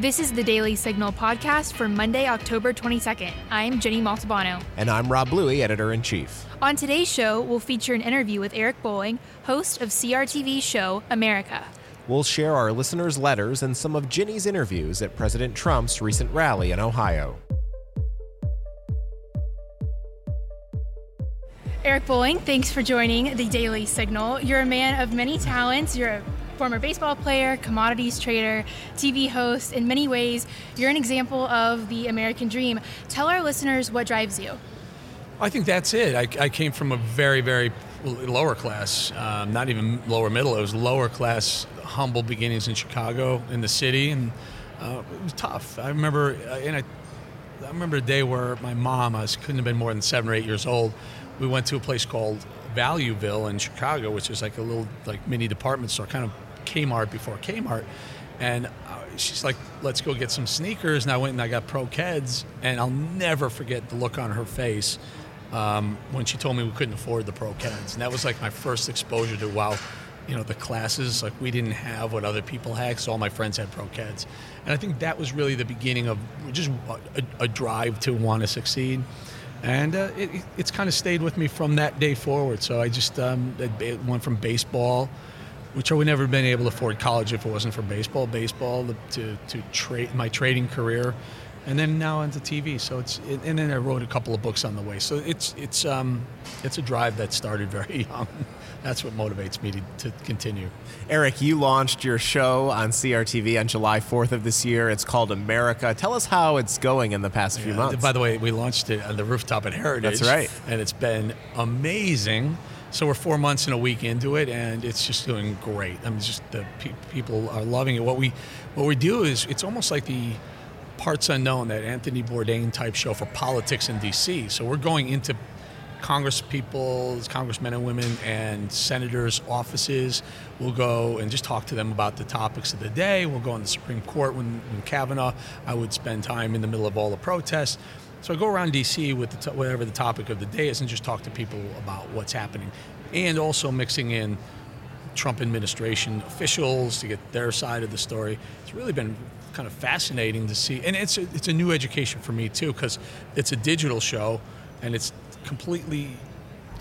This is the Daily Signal podcast for Monday, October 22nd. I'm Ginny Montalbano. And I'm Rob Bluey, editor in chief. On today's show, we'll feature an interview with Eric Bolling, host of CRTV's show America. We'll share our listeners' letters and some of Ginny's interviews at President Trump's recent rally in Ohio. Eric Bolling, thanks for joining the Daily Signal. You're a man of many talents. You're a former baseball player, commodities trader, TV host. In many ways, you're an example of the American dream. Tell our listeners what drives you. I think that's it. I, I came from a very, very lower class, um, not even lower middle. It was lower class, humble beginnings in Chicago, in the city, and uh, it was tough. I remember, uh, and I, I remember a day where my mom, I was, couldn't have been more than seven or eight years old. We went to a place called Valueville in Chicago, which is like a little like mini department store, kind of Kmart before Kmart. And uh, she's like, let's go get some sneakers. And I went and I got Pro Keds. And I'll never forget the look on her face um, when she told me we couldn't afford the Pro Keds. And that was like my first exposure to, wow, you know, the classes. Like we didn't have what other people had because all my friends had Pro Keds. And I think that was really the beginning of just a, a drive to want to succeed. And uh, it, it's kind of stayed with me from that day forward. So I just um, went from baseball which I would never have been able to afford college if it wasn't for baseball. Baseball to to trade my trading career, and then now into TV. So it's and then I wrote a couple of books on the way. So it's it's um it's a drive that started very young. That's what motivates me to, to continue. Eric, you launched your show on CRTV on July 4th of this year. It's called America. Tell us how it's going in the past yeah, few months. By the way, we launched it on the rooftop at Heritage. That's right. And it's been amazing. So we're four months and a week into it, and it's just doing great. I mean, just the pe- people are loving it. What we what we do is it's almost like the parts unknown, that Anthony Bourdain type show for politics in D.C. So we're going into Congress people, congressmen and women, and senators' offices. We'll go and just talk to them about the topics of the day. We'll go in the Supreme Court when, when Kavanaugh. I would spend time in the middle of all the protests. So I go around DC with the whatever the topic of the day is and just talk to people about what's happening, and also mixing in Trump administration officials to get their side of the story. It's really been kind of fascinating to see, and it's a, it's a new education for me too because it's a digital show, and it's completely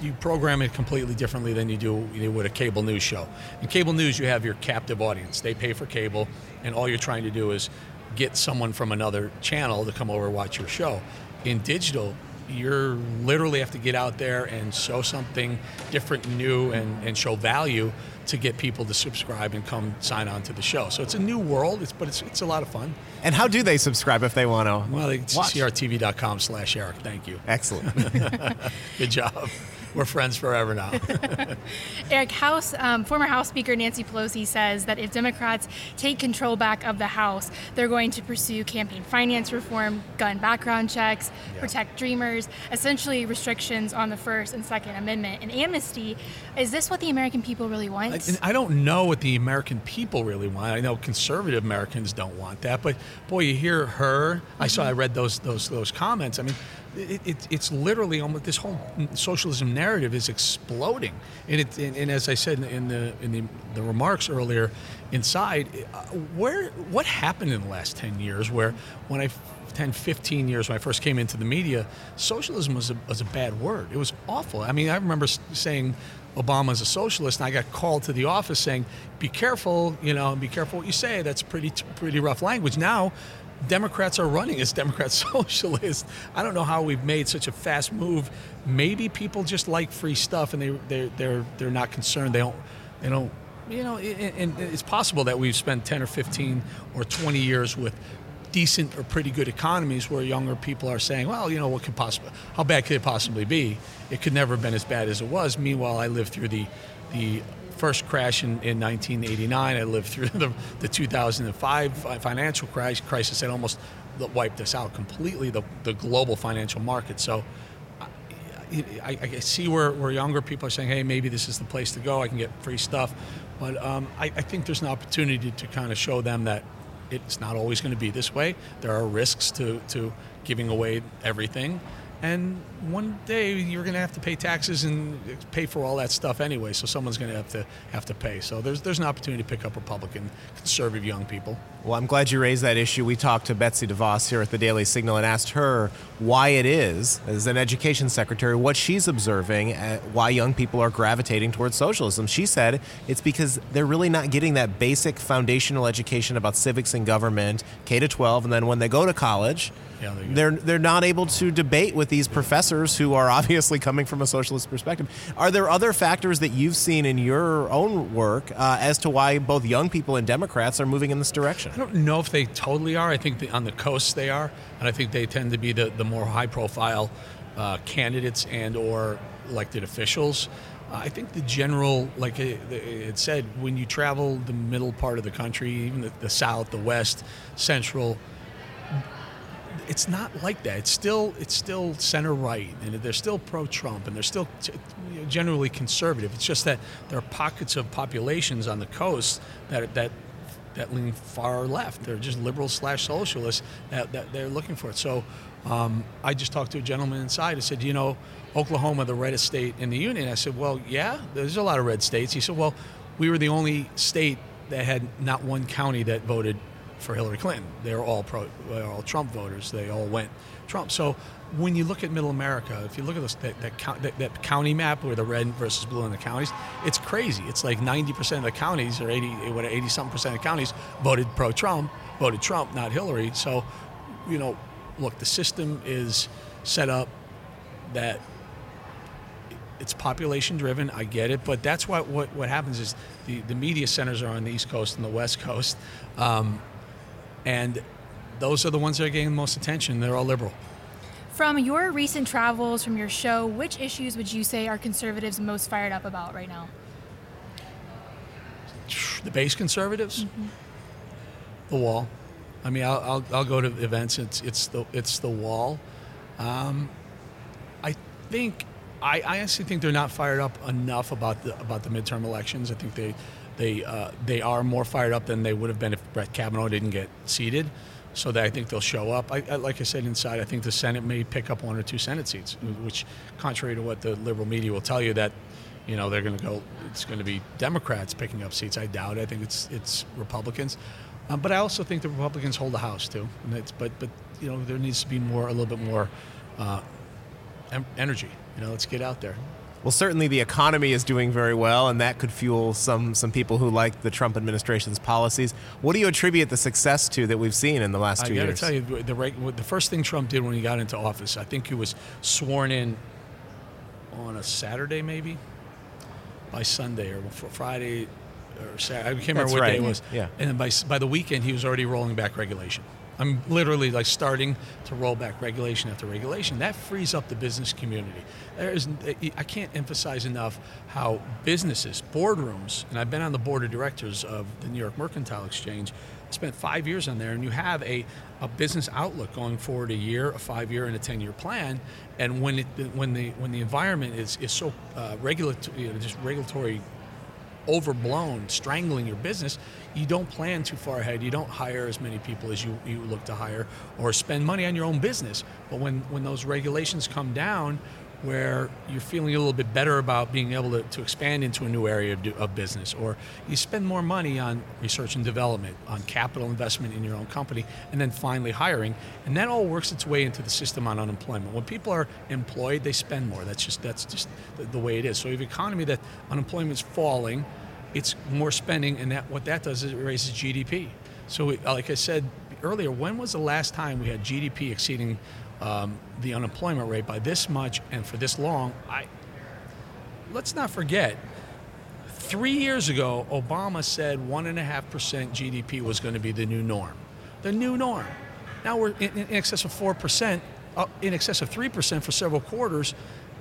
you program it completely differently than you do with a cable news show. In cable news, you have your captive audience. They pay for cable, and all you're trying to do is get someone from another channel to come over and watch your show in digital, you're literally have to get out there and show something different, new, and, and show value to get people to subscribe and come sign on to the show. So it's a new world, it's, but it's, it's a lot of fun. And how do they subscribe if they want to? Well, it's crtv.com slash Eric. Thank you. Excellent. Good job we're friends forever now. Eric House, um, former House Speaker Nancy Pelosi says that if Democrats take control back of the House, they're going to pursue campaign finance reform, gun background checks, yeah. protect Dreamers, essentially restrictions on the First and Second Amendment and amnesty. Is this what the American people really want? I, I don't know what the American people really want. I know conservative Americans don't want that, but boy, you hear her. Mm-hmm. I saw. I read those those those comments. I mean it, it, it's literally almost this whole socialism narrative is exploding, and, it, and, and as I said in the in the, the remarks earlier, inside, uh, where what happened in the last ten years? Where when I 10, 15 years when I first came into the media, socialism was a, was a bad word. It was awful. I mean, I remember saying Obama's a socialist, and I got called to the office saying, "Be careful, you know, be careful what you say. That's pretty pretty rough language." Now, Democrats are running as Democrat socialists. I don't know how we've made such a fast move. Maybe people just like free stuff and they they're they're they're not concerned. They don't they don't you know. And it's possible that we've spent ten or fifteen or twenty years with decent or pretty good economies where younger people are saying, well, you know, what could possibly, how bad could it possibly be? It could never have been as bad as it was. Meanwhile, I lived through the the first crash in, in 1989. I lived through the, the 2005 financial crash, crisis that almost wiped us out completely, the, the global financial market. So I, I, see where, where younger people are saying, hey, maybe this is the place to go. I can get free stuff. But um, I, I think there's an opportunity to kind of show them that it's not always going to be this way. There are risks to, to giving away everything And one day you're going to have to pay taxes and pay for all that stuff anyway. So someone's going to have to have to pay. So there's there's an opportunity to pick up Republican, conservative young people. Well, I'm glad you raised that issue. We talked to Betsy DeVos here at the Daily Signal and asked her why it is, as an education secretary, what she's observing, uh, why young people are gravitating towards socialism. She said it's because they're really not getting that basic foundational education about civics and government, K to 12, and then when they go to college, Yeah, they're they're not able to debate with these professors who are obviously coming from a socialist perspective. Are there other factors that you've seen in your own work uh, as to why both young people and Democrats are moving in this direction? I don't know if they totally are. I think the, on the coast they are, and I think they tend to be the, the more high profile uh, candidates and or elected officials. Uh, I think the general, like it, it said, when you travel the middle part of the country, even the, the south, the west, central, it's not like that. It's still it's still center right, and they're still pro Trump, and they're still t- generally conservative. It's just that there are pockets of populations on the coast that that that lean far left. They're just liberals slash socialists that, that they're looking for it. So um, I just talked to a gentleman inside. I said, you know, Oklahoma, the reddest state in the union. I said, well, yeah, there's a lot of red states. He said, well, we were the only state that had not one county that voted for Hillary Clinton. They're all pro, they're all Trump voters. They all went Trump. So when you look at Middle America, if you look at this, that, that, that, that county map where the red versus blue in the counties, it's crazy. It's like 90% of the counties, or 80, what, 80 something percent of counties voted pro Trump, voted Trump, not Hillary. So, you know, look, the system is set up that it's population driven. I get it, but that's what what, what happens is the, the media centers are on the East Coast and the West Coast, um, and those are the ones that are getting the most attention. They're all liberal. From your recent travels, from your show, which issues would you say are conservatives most fired up about right now? The base conservatives, the wall. I mean, I'll, I'll, I'll go to events. It's it's the it's the wall. Um, I think I, I honestly think they're not fired up enough about the about the midterm elections. I think they they uh, they are more fired up than they would have been if Brett Kavanaugh didn't get seated. So that I think they'll show up. I, I, like I said inside, I think the Senate may pick up one or two Senate seats, which, contrary to what the liberal media will tell you, that you know they're going to go. It's going to be Democrats picking up seats. I doubt. it. I think it's it's Republicans. Um, but I also think the Republicans hold the House too. But but you know there needs to be more a little bit more uh, em- energy. You know, let's get out there. Well, certainly the economy is doing very well, and that could fuel some some people who like the Trump administration's policies. What do you attribute the success to that we've seen in the last two I got to tell you, the reg- the first thing Trump did when he got into office, I think he was sworn in on a Saturday, maybe by Sunday or fr- Friday or Saturday. I can't remember That's what right. day it was. Yeah. And then by by the weekend, he was already rolling back regulation. I'm literally like starting to roll back regulation after regulation. That frees up the business community. There is, I can't emphasize enough how businesses, boardrooms, and I've been on the board of directors of the New York Mercantile Exchange. I spent five years on there, and you have a, a business outlook going forward a year, a five year, and a ten year plan. And when it when the when the environment is is so uh, regulatory, you know, just regulatory overblown, strangling your business, you don't plan too far ahead. You don't hire as many people as you, you look to hire or spend money on your own business. But when, when those regulations come down, where you're feeling a little bit better about being able to, to expand into a new area of, do- of business, or you spend more money on research and development, on capital investment in your own company, and then finally hiring, and that all works its way into the system on unemployment. When people are employed, they spend more. That's just that's just the, the way it is. So if economy that unemployment's falling, it's more spending, and that what that does is it raises GDP. So, like I said earlier, when was the last time we had GDP exceeding um, the unemployment rate by this much and for this long? I let's not forget. Three years ago, Obama said one and a half percent GDP was going to be the new norm. The new norm. Now we're in, in excess of four percent, in excess of three percent for several quarters.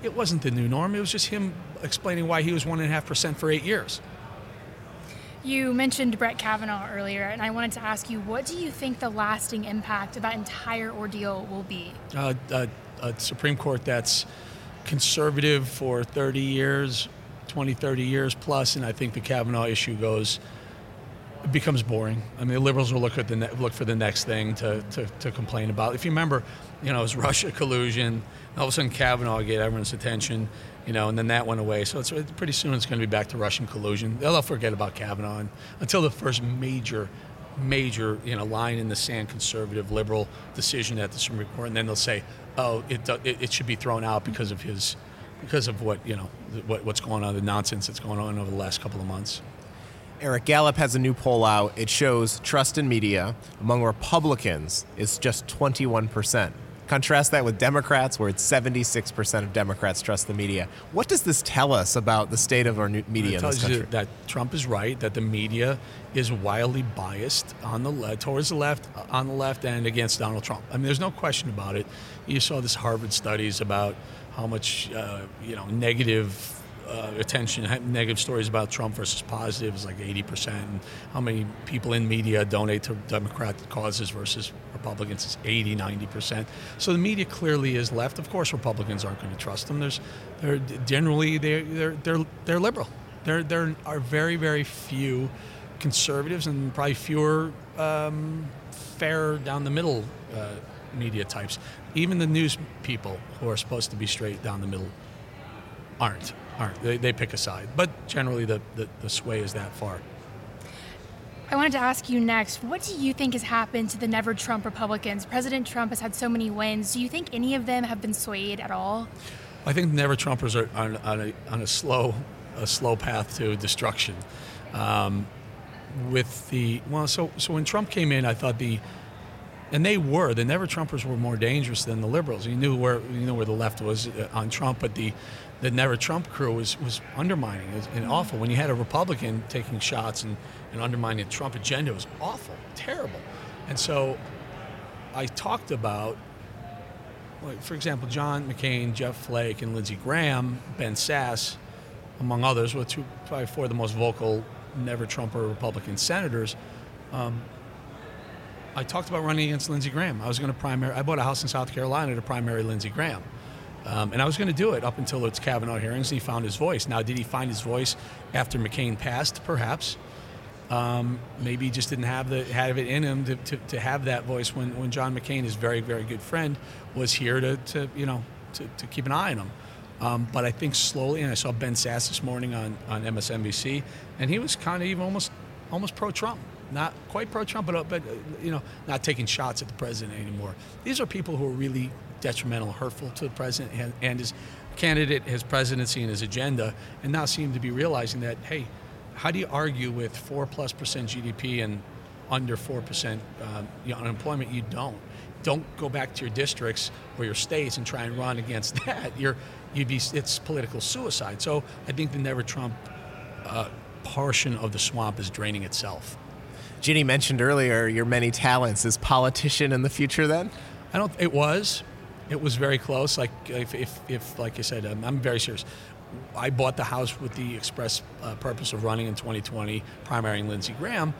It wasn't the new norm. It was just him explaining why he was one and a half percent for eight years. You mentioned Brett Kavanaugh earlier, and I wanted to ask you, what do you think the lasting impact of that entire ordeal will be? uh, a, a Supreme Court that's conservative for 30 years, 20, 30 years plus, and I think the Kavanaugh issue goes it becomes boring. I mean, liberals will look at the ne- look for the next thing to, to, to complain about. If you remember, you know, it was Russia collusion. All of a sudden, Kavanaugh get everyone's attention, you know, and then that went away. So it's pretty soon it's going to be back to Russian collusion. They'll forget about Kavanaugh until the first major, major, you know, line in the sand conservative liberal decision at the Supreme Court, and then they'll say, oh, it, it, it should be thrown out because of his, because of what you know, what, what's going on, the nonsense that's going on over the last couple of months. Eric Gallup has a new poll out. It shows trust in media among Republicans is just 21%. Contrast that with Democrats, where it's 76% of Democrats trust the media. What does this tell us about the state of our media it in this country? that Trump is right, that the media is wildly biased on the left, towards the left, on the left, and against Donald Trump. I mean, there's no question about it. You saw this Harvard studies about how much, uh, you know, negative uh, attention, negative stories about Trump versus positive is like 80%. And how many people in media donate to Democrat causes versus Republicans is 80, 90%. So the media clearly is left. Of course, Republicans aren't going to trust them. There's, they're generally they're they're they're, they're liberal. There there are very very few conservatives and probably fewer um, fair down the middle uh, media types. Even the news people who are supposed to be straight down the middle aren't aren't. They, they pick a side. But generally, the, the, the sway is that far. I wanted to ask you next what do you think has happened to the never Trump Republicans? President Trump has had so many wins. Do you think any of them have been swayed at all? I think never Trumpers are on, on, a, on a, slow, a slow path to destruction. Um, with the, well, so, so when Trump came in, I thought the, and they were the never Trumpers were more dangerous than the liberals. You knew where you knew where the left was uh, on Trump, but the the Never Trump crew was, was undermining and awful. When you had a Republican taking shots and, and undermining the Trump agenda, it was awful, terrible. And so I talked about, like, for example, John McCain, Jeff Flake, and Lindsey Graham, Ben Sasse, among others, were two, probably four of the most vocal Never Trumper Republican senators. Um, I talked about running against Lindsey Graham. I was going to primary. I bought a house in South Carolina to primary Lindsey Graham. Um, and I was going to do it up until its Kavanaugh hearings. He found his voice. Now, did he find his voice after McCain passed? Perhaps. Um, maybe he just didn't have the have it in him to, to, to, have that voice when, when John McCain, his very very good friend, was here to, to you know to, to keep an eye on him. Um, but I think slowly, and I saw Ben Sasse this morning on, on MSNBC, and he was kind of even almost almost pro-Trump, not quite pro-Trump, but, uh, but uh, you know not taking shots at the president anymore. These are people who are really detrimental, hurtful to the president and his candidate, his presidency, and his agenda, and now seem to be realizing that, hey, how do you argue with four plus percent GDP and under four percent um, you know, unemployment? You don't. Don't go back to your districts or your states and try and run against that. You're, you'd be, it's political suicide. So I think the Never Trump uh, portion of the swamp is draining itself. Ginny mentioned earlier your many talents. Is politician in the future then? I don't. It was. It was very close. Like if, if, if like I said, I'm, I'm, very serious. I bought the house with the express uh, purpose of running in 2020, primarying Lindsey Graham,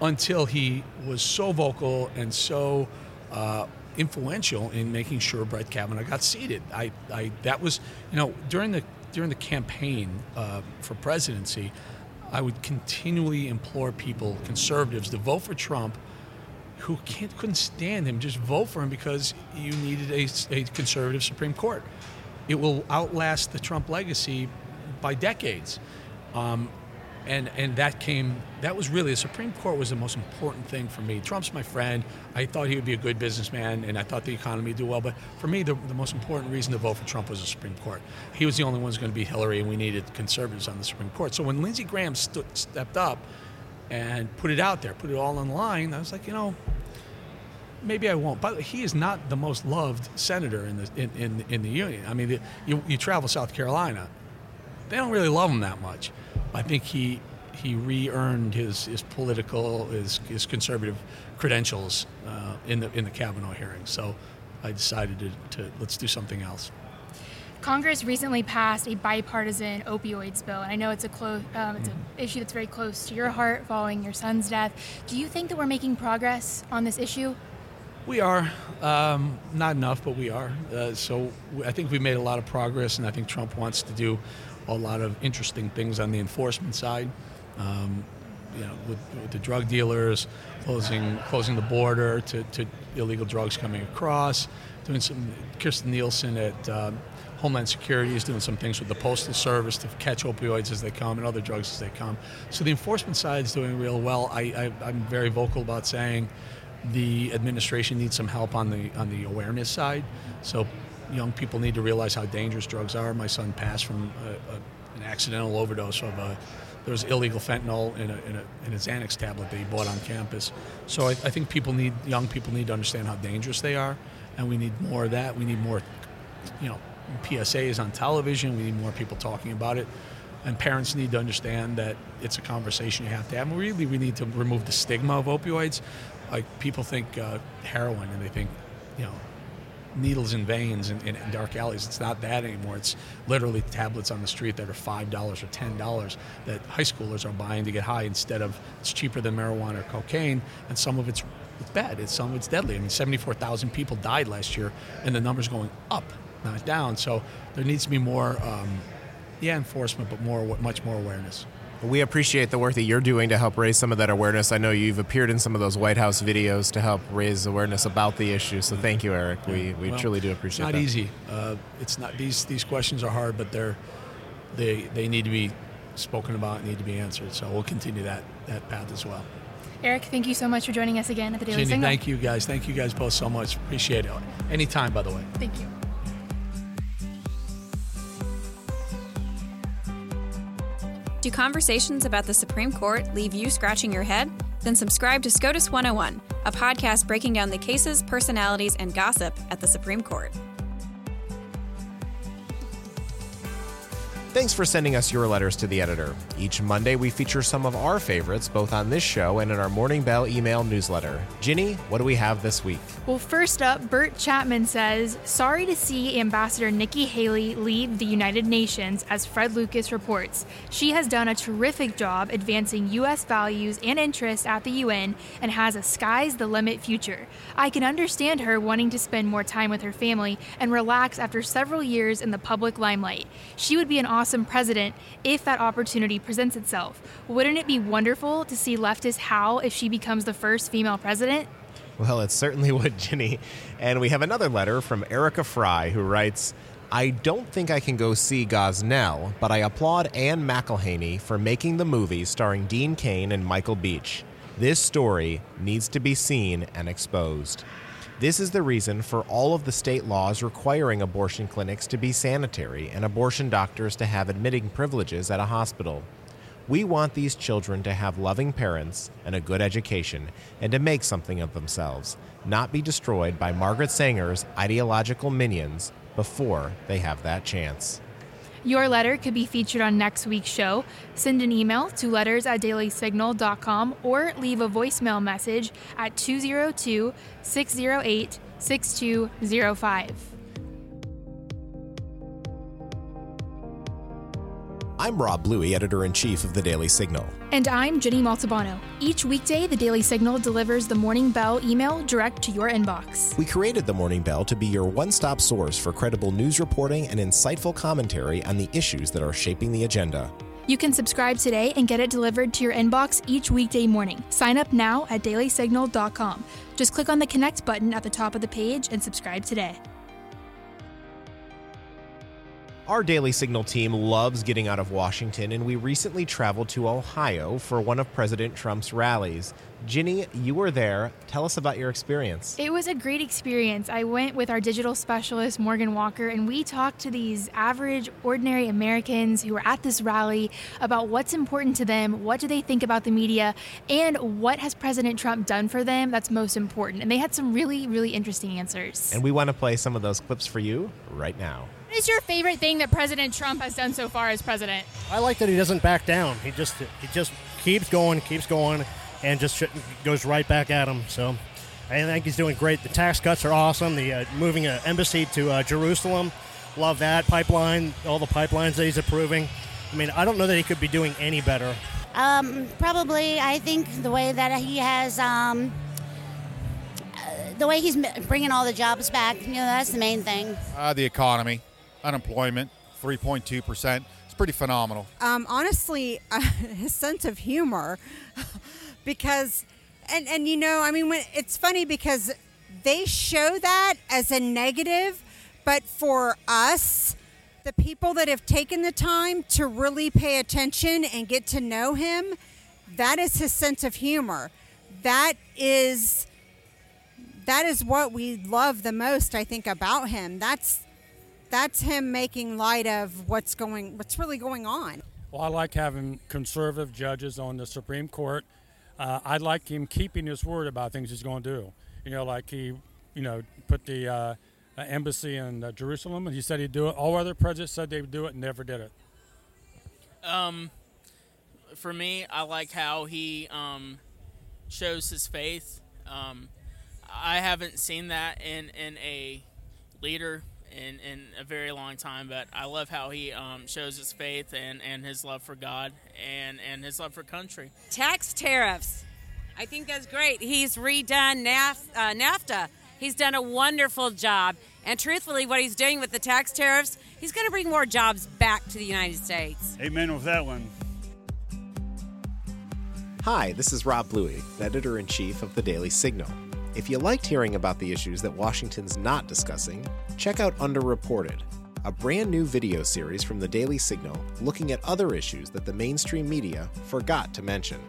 until he was so vocal and so uh, influential in making sure Brett Kavanaugh got seated. I, I that was you know during the during the campaign uh, for presidency, I would continually implore people, conservatives, to vote for Trump who couldn't stand him just vote for him because you needed a, a conservative Supreme Court. It will outlast the Trump legacy by decades. Um, and and that came that was really the Supreme Court was the most important thing for me. Trump's my friend. I thought he would be a good businessman, and I thought the economy would do well. But for me, the, the most important reason to vote for Trump was the Supreme Court. He was the only one who was going to beat Hillary, and we needed conservatives on the Supreme Court. So when Lindsey Graham st- stepped up and put it out there, put it all on the line. I was like, you know, maybe I won't. But he is not the most loved senator in the in, in, in the union. I mean, the, you you travel South Carolina, they don't really love him that much. I think he he re-earned his, his political his, his conservative credentials uh, in the in the Kavanaugh hearing. So I decided to, to let's do something else. Congress recently passed a bipartisan opioids bill, and I know it's a close, um, it's an mm-hmm. issue that's very close to your heart following your son's death. Do you think that we're making progress on this issue? We are um, not enough, but we are. Uh, so I think we made a lot of progress, and I think Trump wants to do a lot of interesting things on the enforcement side. Um, you know, with, with the drug dealers, closing closing the border to, to illegal drugs coming across, doing some. Kirstjen Nielsen at um, Homeland Security is doing some things with the Postal Service to catch opioids as they come and other drugs as they come. So the enforcement side is doing real well. I, I, I'm very vocal about saying the administration needs some help on the on the awareness side. So young people need to realize how dangerous drugs are. My son passed from a, a, an accidental overdose of a there was illegal fentanyl in a, in a, in a Xanax tablet that he bought on campus. So I, I think people need young people need to understand how dangerous they are, and we need more of that. We need more, you know, PSAs on television. We need more people talking about it. And parents need to understand that it's a conversation you have to have. And really, we need to remove the stigma of opioids. Like people think uh, heroin, and they think, you know, needles and veins in, in, in, dark alleys. It's not that anymore. It's literally tablets on the street that are five dollars or ten dollars that high schoolers are buying to get high instead of it's cheaper than marijuana or cocaine, and some of it's it's bad. It's some of it's deadly. I mean, seventy-four thousand people died last year, and the number's going up, not down. So there needs to be more, um, yeah, enforcement, but more, much more awareness. We appreciate the work that you're doing to help raise some of that awareness. I know you've appeared in some of those White House videos to help raise awareness about the issue. So thank you, Eric. We, we well, truly do appreciate it. It's not that. easy. Uh, it's not these these questions are hard, but they're they they need to be spoken about, need to be answered. So we'll continue that that path as well. Eric, thank you so much for joining us again at the Daily Ginny, Signal. Thank you guys. Thank you guys both so much. Appreciate it. Anytime, by the way. Thank you. Do conversations about the Supreme Court leave you scratching your head? Then subscribe to SCOTUS 101, a podcast breaking down the cases, personalities, and gossip at the Supreme Court. Thanks for sending us your letters to the editor. Each Monday, we feature some of our favorites, both on this show and in our Morning Bell email newsletter. Ginny, what do we have this week? Well, first up, Bert Chapman says, Sorry to see Ambassador Nikki Haley leave the United Nations, as Fred Lucas reports. She has done a terrific job advancing U.S. values and interests at the UN and has a sky's the limit future. I can understand her wanting to spend more time with her family and relax after several years in the public limelight. She would be an awesome president if that opportunity presents itself. Wouldn't it be wonderful to see leftist Hal if she becomes the first female president? Well, it certainly would, Ginny. And we have another letter from Erica Fry who writes, I don't think I can go see Gosnell, but I applaud Ann McElhinney for making the movie starring Dean Cain and Michael Beach. This story needs to be seen and exposed. This is the reason for all of the state laws requiring abortion clinics to be sanitary and abortion doctors to have admitting privileges at a hospital. We want these children to have loving parents and a good education and to make something of themselves, not be destroyed by Margaret Sanger's ideological minions before they have that chance. Your letter could be featured on next week's show. Send an email to letters at dailysignal.com or leave a voicemail message at 202 608 6205. I'm Rob Bluey, editor in chief of the Daily Signal. And I'm Ginny Montalbano. Each weekday, the Daily Signal delivers the Morning Bell email direct to your inbox. We created the Morning Bell to be your one stop source for credible news reporting and insightful commentary on the issues that are shaping the agenda. You can subscribe today and get it delivered to your inbox each weekday morning. Sign up now at dailysignal.com. Just click on the connect button at the top of the page and subscribe today. Our Daily Signal team loves getting out of Washington, and we recently traveled to Ohio for one of President Trump's rallies. Ginny, you were there. Tell us about your experience. It was a great experience. I went with our digital specialist, Morgan Walker, and we talked to these average, ordinary Americans who were at this rally about what's important to them, what do they think about the media, and what has President Trump done for them that's most important. And they had some really, really interesting answers. And we want to play some of those clips for you right now. What is your favorite thing that President Trump has done so far as president? I like that he doesn't back down. He just he just keeps going, keeps going, and just goes right back at him. So I think he's doing great. The tax cuts are awesome. The uh, moving an embassy to uh, Jerusalem, love that pipeline. All the pipelines that he's approving. I mean, I don't know that he could be doing any better. Um, probably, I think the way that he has. Um, uh, the way he's bringing all the jobs back, you know, that's the main thing. Uh, the economy unemployment, 3.2%. It's pretty phenomenal. Um, honestly, uh, his sense of humor, because, and and you know, I mean, when, it's funny because they show that as a negative, but for us, the people that have taken the time to really pay attention and get to know him, that is his sense of humor. That is that is what we love the most, I think, about him. That's that's him making light of what's going what's really going on. Well, I like having conservative judges on the Supreme Court. Uh, I like him keeping his word about things he's going to do. You know, like he, you know, put the uh, embassy in uh, Jerusalem, and he said he'd do it. All other presidents said they would do it, and never did it. Um, for me, I like how he um, shows his faith. Um, I haven't seen that in in a leader in, in a very long time, but I love how he um, shows his faith and, and his love for God and, and his love for country. Tax tariffs. I think that's great. He's redone NAF, uh, NAFTA. He's done a wonderful job. And truthfully, what he's doing with the tax tariffs, he's going to bring more jobs back to the United States. Amen with that one. Hi, this is Rob Bluey, editor in chief of the Daily Signal. If you liked hearing about the issues that Washington's not discussing, check out Underreported, a brand new video series from the Daily Signal looking at other issues that the mainstream media forgot to mention.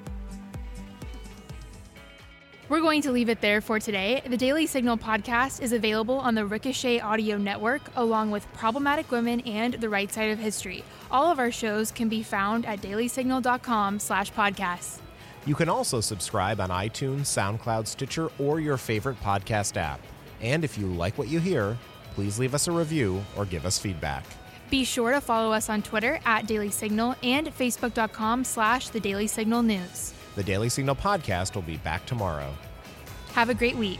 We're going to leave it there for today. The Daily Signal podcast is available on the Ricochet Audio Network, along with Problematic Women and The Right Side of History. All of our shows can be found at dailysignal.com slash podcasts. You can also subscribe on iTunes, SoundCloud, Stitcher, or your favorite podcast app. And if you like what you hear, please leave us a review or give us feedback. Be sure to follow us on Twitter at Daily Signal and Facebook.com slash The Daily Signal News. The Daily Signal podcast will be back tomorrow. Have a great week.